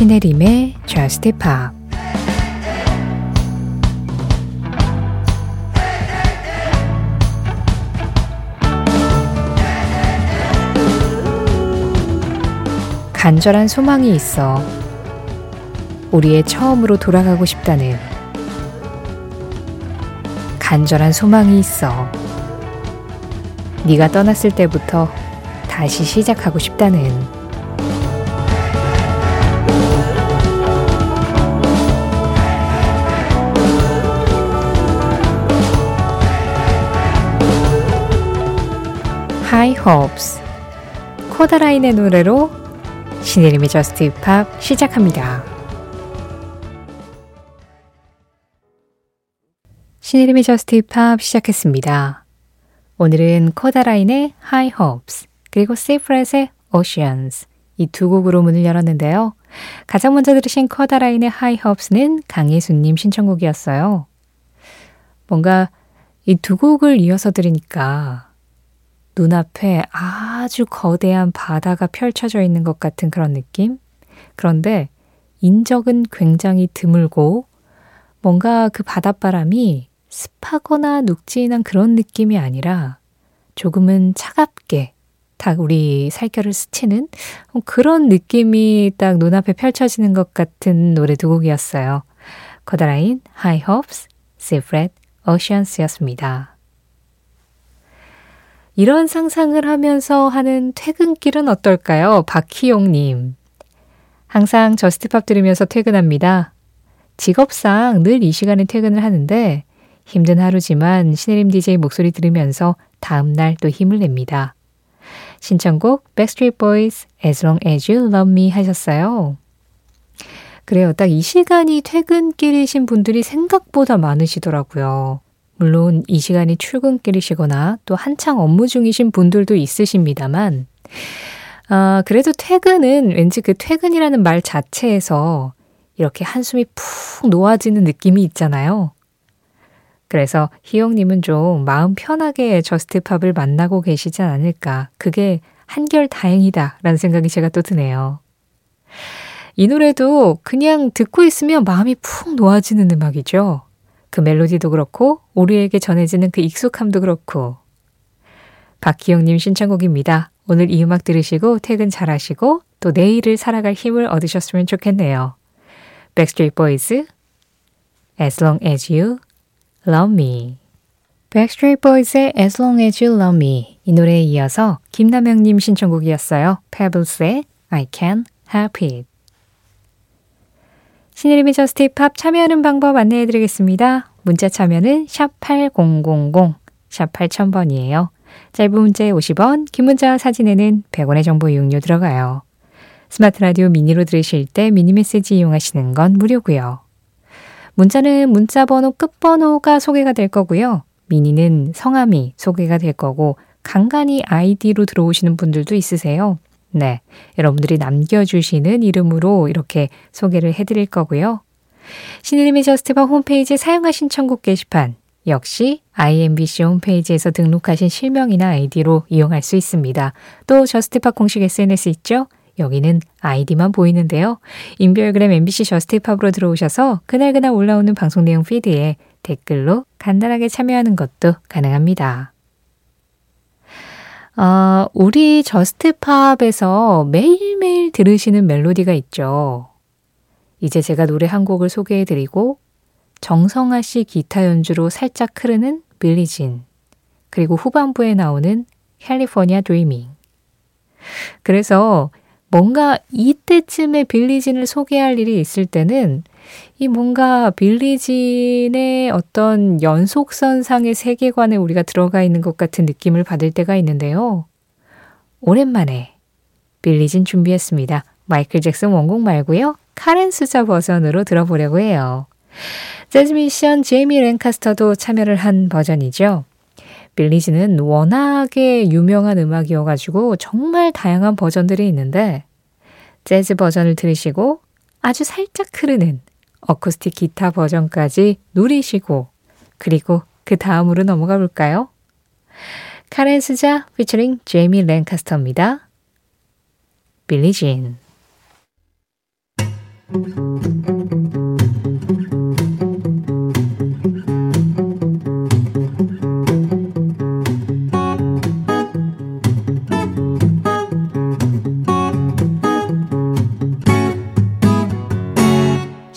신혜림의 Just Pop 간절한 소망이 있어. 우리의 처음으로 돌아가고 싶다는 간절한 소망이 있어. 네가 떠났을 때부터 다시 시작하고 싶다는 High Hopes 코다라인의 노래로 신혜림의 Just Pop 시작합니다. 신혜림의 Just Pop 시작했습니다. 오늘은 코다라인의 High Hopes 그리고 세이프렛의 Oceans 이 두 곡으로 문을 열었는데요. 가장 먼저 들으신 커다라인의 High Hopes는 강예수님 신청곡이었어요. 뭔가 이 두 곡을 이어서 들으니까 눈앞에 아주 거대한 바다가 펼쳐져 있는 것 같은 그런 느낌? 그런데 인적은 굉장히 드물고 뭔가 그 바닷바람이 습하거나 눅진한 그런 느낌이 아니라 조금은 차갑게 딱 우리 살결을 스치는 그런 느낌이 딱 눈앞에 펼쳐지는 것 같은 노래 두 곡이었어요. 커다라인 High Hopes, Seafret, Oceans였습니다. 이런 상상을 하면서 하는 퇴근길은 어떨까요? 박희용님. 항상 Just Pop 들으면서 퇴근합니다. 직업상 늘 이 시간에 퇴근을 하는데 힘든 하루지만 신혜림 DJ 목소리 들으면서 다음날 또 힘을 냅니다. 신청곡 Backstreet Boys As Long As You Love Me 하셨어요. 그래요. 딱 이 시간이 퇴근길이신 분들이 생각보다 많으시더라고요. 물론 이 시간이 출근길이시거나 또 한창 업무 중이신 분들도 있으십니다만, 아, 그래도 퇴근은 왠지 그 퇴근이라는 말 자체에서 이렇게 한숨이 푹 놓아지는 느낌이 있잖아요. 그래서 희영님은 좀 마음 편하게 저스트팝을 만나고 계시지 않을까. 그게 한결 다행이다. 라는 생각이 제가 또 드네요. 이 노래도 그냥 듣고 있으면 마음이 푹 놓아지는 음악이죠. 그 멜로디도 그렇고 우리에게 전해지는 그 익숙함도 그렇고 박기영님 신청곡입니다. 오늘 이 음악 들으시고 퇴근 잘하시고 또 내일을 살아갈 힘을 얻으셨으면 좋겠네요. Backstreet Boys As Long As You Love Me Backstreet Boys의 As Long As You Love Me 이 노래에 이어서 김남영님 신청곡이었어요. Pebbles의 I Can't Help It 신혜림의 저스트 팝 참여하는 방법 안내해 드리겠습니다. 문자 참여는 샵 8000, 샵 8000번이에요. 짧은 문자에 50원, 긴 문자 사진에는 100원의 정보 이용료 들어가요. 스마트 라디오 미니로 들으실 때 미니 메시지 이용하시는 건 무료고요. 문자는 문자 번호 끝번호가 소개가 될 거고요. 미니는 성함이 소개가 될 거고 간간히 아이디로 들어오시는 분들도 있으세요. 네. 여러분들이 남겨주시는 이름으로 이렇게 소개를 해드릴 거고요. 신혜림의 Just Pop 홈페이지 사연과 신청곡 게시판 역시 IMBC 홈페이지에서 등록하신 실명이나 아이디로 이용할 수 있습니다. 또 Just Pop 공식 SNS 있죠? 여기는 아이디만 보이는데요. 인별그램 MBC Just Pop으로 들어오셔서 그날그날 올라오는 방송 내용 피드에 댓글로 간단하게 참여하는 것도 가능합니다. 어, 우리 Just Pop에서 매일매일 들으시는 멜로디가 있죠. 이제 제가 노래 한 곡을 소개해 드리고 정성아 씨 기타 연주로 살짝 흐르는 빌리진 그리고 후반부에 나오는 캘리포니아 드리밍 그래서 뭔가 이때쯤에 빌리진을 소개할 일이 있을 때는 이 뭔가 빌리진의 어떤 연속선상의 세계관에 우리가 들어가 있는 것 같은 느낌을 받을 때가 있는데요. 오랜만에 빌리진 준비했습니다. 마이클 잭슨 원곡 말고요. 카렌 수자 버전으로 들어보려고 해요. 재즈 미션 제이미 랭카스터도 참여를 한 버전이죠. 빌리지는 워낙에 유명한 음악이어가지고 정말 다양한 버전들이 있는데 재즈 버전을 들으시고 아주 살짝 흐르는 어쿠스틱 기타 버전까지 누리시고 그리고 그 다음으로 넘어가 볼까요? 카렌 스자 피처링 제이미 랭카스터입니다. 빌리진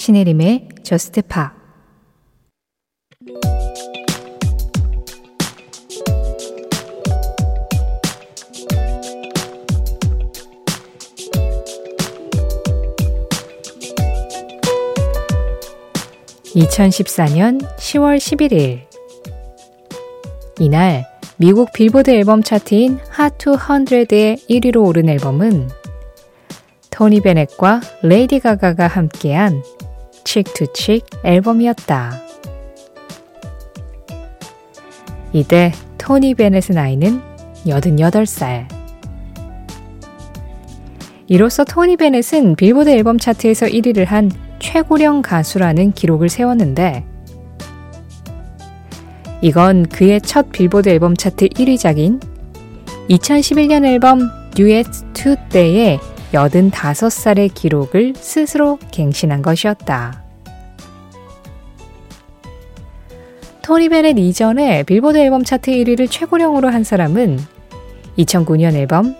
신혜림의 저스트 파 2014년 10월 11일 이날 미국 빌보드 앨범 차트인 Hot 200의 1위로 오른 앨범은 토니 베넷과 레이디 가가가 함께한 Cheek to Cheek 앨범이었다. 이때 토니 베넷의 나이는 88살. 이로써 토니 베넷은 빌보드 앨범 차트에서 1위를 한 최고령 가수라는 기록을 세웠는데 이건 그의 첫 빌보드 앨범 차트 1위작인 2011년 앨범 듀엣2 때의 85살의 기록을 스스로 갱신한 것이었다. 토니 베넷 이전에 빌보드 앨범 차트 1위를 최고령으로 한 사람은 2009년 앨범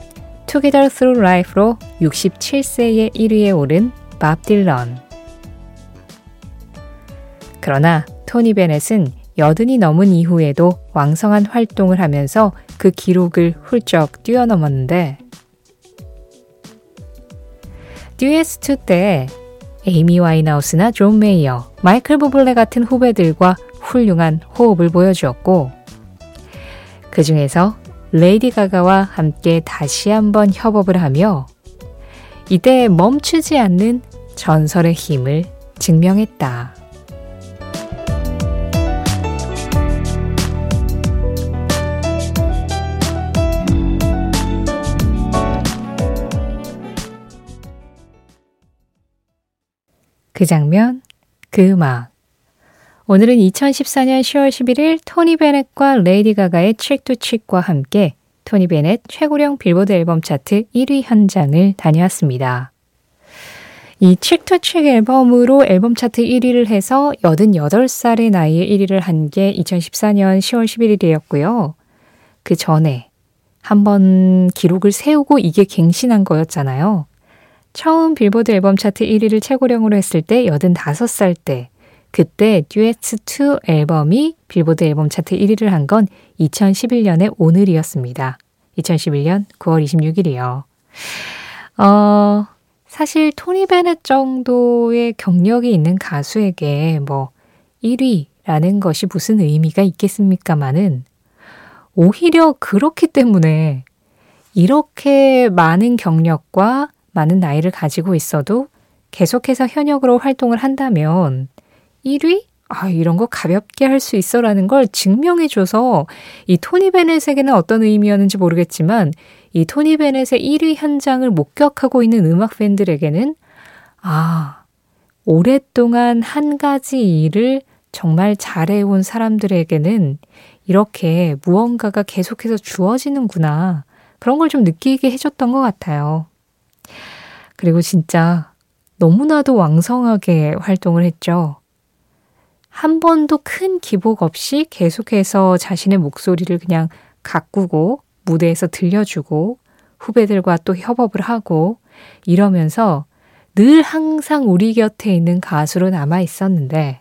Together Through Life로 67세의 1위에 오른 밥 딜런. 그러나 토니 베넷은 여든이 넘은 이후에도 왕성한 활동을 하면서 그 기록을 훌쩍 뛰어넘었는데 Duets 2 때 에이미 와인하우스나 존 메이어, 마이클 부블레 같은 후배들과 훌륭한 호흡을 보여주었고 그 중에서 레이디 가가와 함께 다시 한번 협업을 하며 이때 멈추지 않는 전설의 힘을 증명했다. 그 장면, 그 음악. 오늘은 2014년 10월 11일 토니 베넷과 레이디 가가의 Cheek to Cheek과 함께 토니 베넷 최고령 빌보드 앨범 차트 1위 현장을 다녀왔습니다. 이 Cheek to Cheek 앨범으로 앨범 차트 1위를 해서 88살의 나이에 1위를 한 게 2014년 10월 11일이었고요. 그 전에 한번 기록을 세우고 이게 갱신한 거였잖아요. 처음 빌보드 앨범 차트 1위를 최고령으로 했을 때 85살 때 그때 듀엣2 앨범이 빌보드 앨범 차트 1위를 한 건 2011년의 오늘이었습니다. 2011년 9월 26일이요. 어, 사실 토니 베넷 정도의 경력이 있는 가수에게 뭐 1위라는 것이 무슨 의미가 있겠습니까마는 오히려 그렇기 때문에 이렇게 많은 경력과 많은 나이를 가지고 있어도 계속해서 현역으로 활동을 한다면 1위? 아, 이런 거 가볍게 할 수 있어 라는 걸 증명해줘서 이 토니 베넷에게는 어떤 의미였는지 모르겠지만 이 토니 베넷의 1위 현장을 목격하고 있는 음악 팬들에게는 아, 오랫동안 한 가지 일을 정말 잘해온 사람들에게는 이렇게 무언가가 계속해서 주어지는구나. 그런 걸 좀 느끼게 해줬던 것 같아요. 그리고 진짜 너무나도 왕성하게 활동을 했죠. 한 번도 큰 기복 없이 계속해서 자신의 목소리를 그냥 가꾸고 무대에서 들려주고 후배들과 또 협업을 하고 이러면서 늘 항상 우리 곁에 있는 가수로 남아 있었는데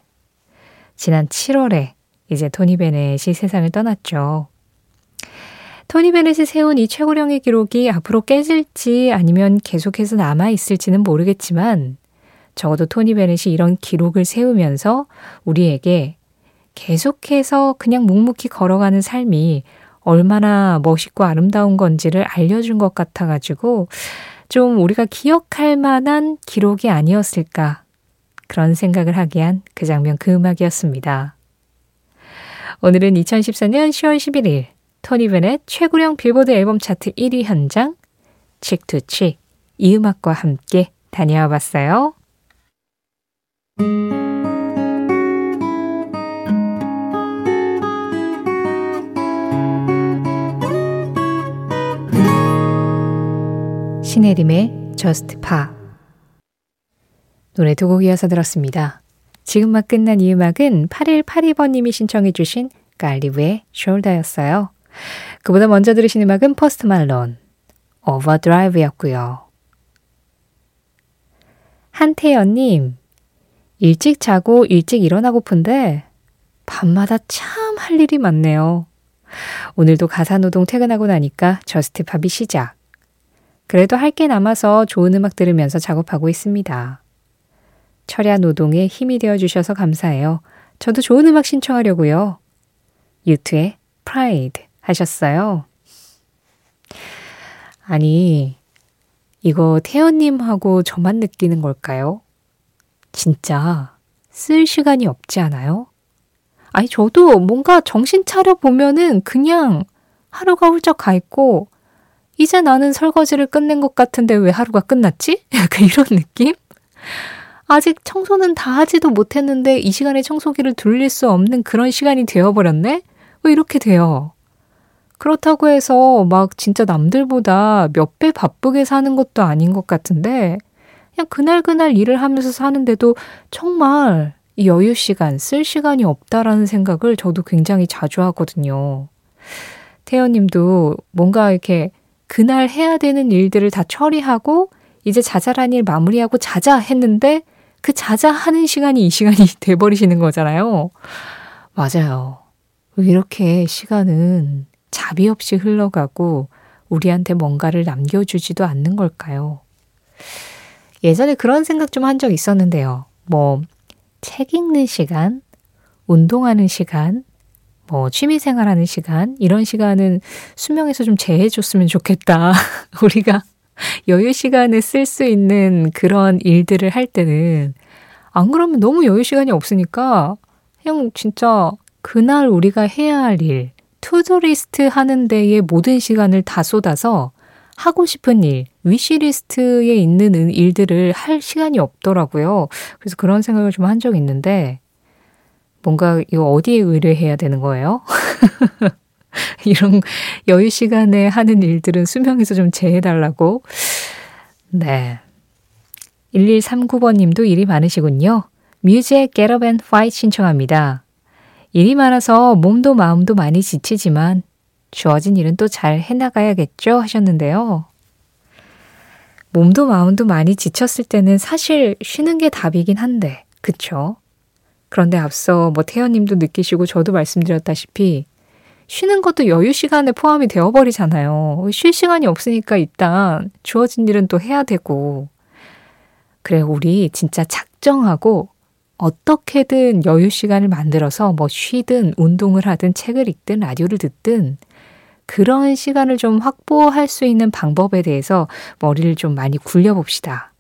지난 7월에 이제 토니 베넷이 세상을 떠났죠. 토니 베넷이 세운 이 최고령의 기록이 앞으로 깨질지 아니면 계속해서 남아 있을지는 모르겠지만 적어도 토니 베넷이 이런 기록을 세우면서 우리에게 계속해서 그냥 묵묵히 걸어가는 삶이 얼마나 멋있고 아름다운 건지를 알려준 것 같아가지고 좀 우리가 기억할 만한 기록이 아니었을까 그런 생각을 하게 한 그 장면 그 음악이었습니다. 오늘은 2014년 10월 11일 토니 베넷 최고령 빌보드 앨범 차트 1위 현장 칙투칙 이 음악과 함께 다녀와 봤어요. 신혜림의 Just Pop 노래 두 곡 이어서 들었습니다. 지금 막 끝난 이 음악은 8182번님이 신청해 주신 갈리브의 Shoulder였어요. 그보다 먼저 들으신 음악은 포스트 말론, Overdrive였고요. 한태연님, 일찍 자고 일찍 일어나고픈데 밤마다 참 할 일이 많네요. 오늘도 가사노동 퇴근하고 나니까 Just Pop이 시작. 그래도 할 게 남아서 좋은 음악 들으면서 작업하고 있습니다. 철야 노동에 힘이 되어 주셔서 감사해요. 저도 좋은 음악 신청하려고요. U2의 Pride 하셨어요. 아니, 이거 태연님하고 저만 느끼는 걸까요? 진짜 쓸 시간이 없지 않아요? 아니, 저도 뭔가 정신 차려 보면은 그냥 하루가 훌쩍 가 있고, 이제 나는 설거지를 끝낸 것 같은데 왜 하루가 끝났지? 약간 이런 느낌? 아직 청소는 다 하지도 못했는데 이 시간에 청소기를 돌릴 수 없는 그런 시간이 되어버렸네? 왜 이렇게 돼요? 그렇다고 해서 막 진짜 남들보다 몇 배 바쁘게 사는 것도 아닌 것 같은데, 그냥 그날그날 일을 하면서 사는데도 정말 이 여유 시간, 쓸 시간이 없다라는 생각을 저도 굉장히 자주 하거든요. 태연님도 뭔가 이렇게 그날 해야 되는 일들을 다 처리하고 이제 자잘한 일 마무리하고 자자 했는데 그 자자 하는 시간이 이 시간이 돼버리시는 거잖아요. 맞아요. 왜 이렇게 시간은 자비 없이 흘러가고 우리한테 뭔가를 남겨주지도 않는 걸까요? 예전에 그런 생각 좀 한 적 있었는데요. 뭐, 책 읽는 시간, 운동하는 시간, 뭐, 취미 생활 하는 시간, 이런 시간은 수명에서 좀 제해줬으면 좋겠다. 우리가 여유 시간에 쓸 수 있는 그런 일들을 할 때는 안 그러면 너무 여유 시간이 없으니까 그냥 진짜 그날 우리가 해야 할 일, to-do list 하는 데에 모든 시간을 다 쏟아서 하고 싶은 일, 위시리스트에 있는 일들을 할 시간이 없더라고요. 그래서 그런 생각을 좀 한 적이 있는데, 뭔가 이거 어디에 의뢰해야 되는 거예요? 이런 여유 시간에 하는 일들은 수명에서 좀 제해달라고. 네. 1139번 님도 일이 많으시군요. 뮤지의 Get Up and Fight 신청합니다. 일이 많아서 몸도 마음도 많이 지치지만 주어진 일은 또 잘 해나가야겠죠 하셨는데요. 몸도 마음도 많이 지쳤을 때는 사실 쉬는 게 답이긴 한데, 그쵸? 그런데 앞서 뭐 태연님도 느끼시고 저도 말씀드렸다시피 쉬는 것도 여유 시간에 포함이 되어버리잖아요. 쉴 시간이 없으니까 일단 주어진 일은 또 해야 되고. 그래, 우리 진짜 작정하고 어떻게든 여유 시간을 만들어서 뭐 쉬든 운동을 하든 책을 읽든 라디오를 듣든 그런 시간을 좀 확보할 수 있는 방법에 대해서 머리를 좀 많이 굴려봅시다.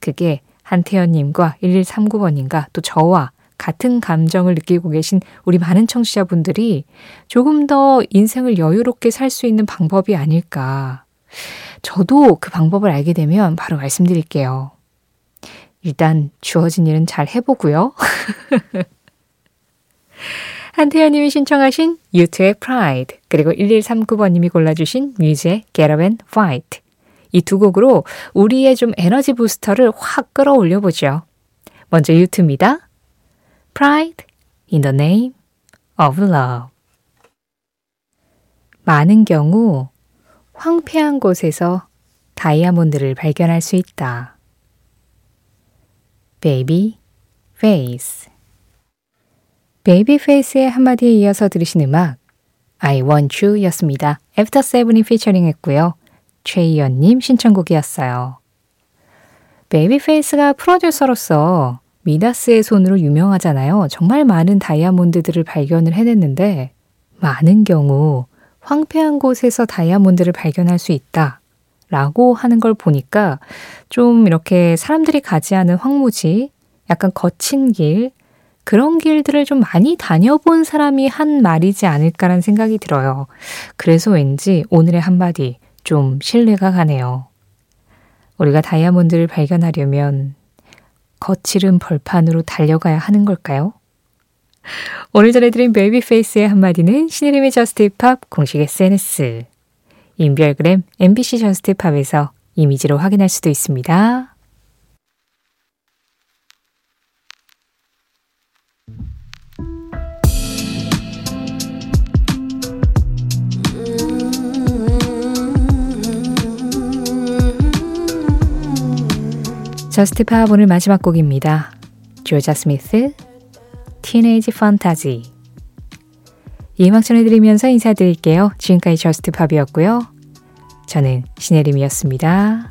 그게 한태연님과 1139번님과 또 저와 같은 감정을 느끼고 계신 우리 많은 청취자분들이 조금 더 인생을 여유롭게 살 수 있는 방법이 아닐까. 저도 그 방법을 알게 되면 바로 말씀드릴게요. 일단 주어진 일은 잘 해보고요. 한태현님이 신청하신 유투의 Pride 그리고 1139번님이 골라주신 뮤즈의 Get Up and Fight 이 두 곡으로 우리의 좀 에너지 부스터를 확 끌어올려 보죠. 먼저 유투입니다. Pride in the name of love. 많은 경우 황폐한 곳에서 다이아몬드를 발견할 수 있다. Baby Face 베이비 페이스의 한마디에 이어서 들으신 음악 I Want You 였습니다. 애프터 세븐이 피처링 했고요. 최희연님 신청곡이었어요. 베이비 페이스가 프로듀서로서 미다스의 손으로 유명하잖아요. 정말 많은 다이아몬드들을 발견을 해냈는데 많은 경우 황폐한 곳에서 다이아몬드를 발견할 수 있다. 라고 하는 걸 보니까 좀 이렇게 사람들이 가지 않은 황무지, 약간 거친 길, 그런 길들을 좀 많이 다녀본 사람이 한 말이지 않을까라는 생각이 들어요. 그래서 왠지 오늘의 한마디 좀 신뢰가 가네요. 우리가 다이아몬드를 발견하려면 거칠은 벌판으로 달려가야 하는 걸까요? 오늘 전해드린 베이비페이스의 한마디는 신혜림의 Just Pop 공식 SNS, 인별그램 MBC Just Pop에서 이미지로 확인할 수도 있습니다. Just Pop 오늘 마지막 곡입니다. 조자 스미스, Teenage Fantasy. 이 음악 전해드리면서 인사드릴게요. 지금까지 저스트 팝이었고요. 저는 신혜림이었습니다.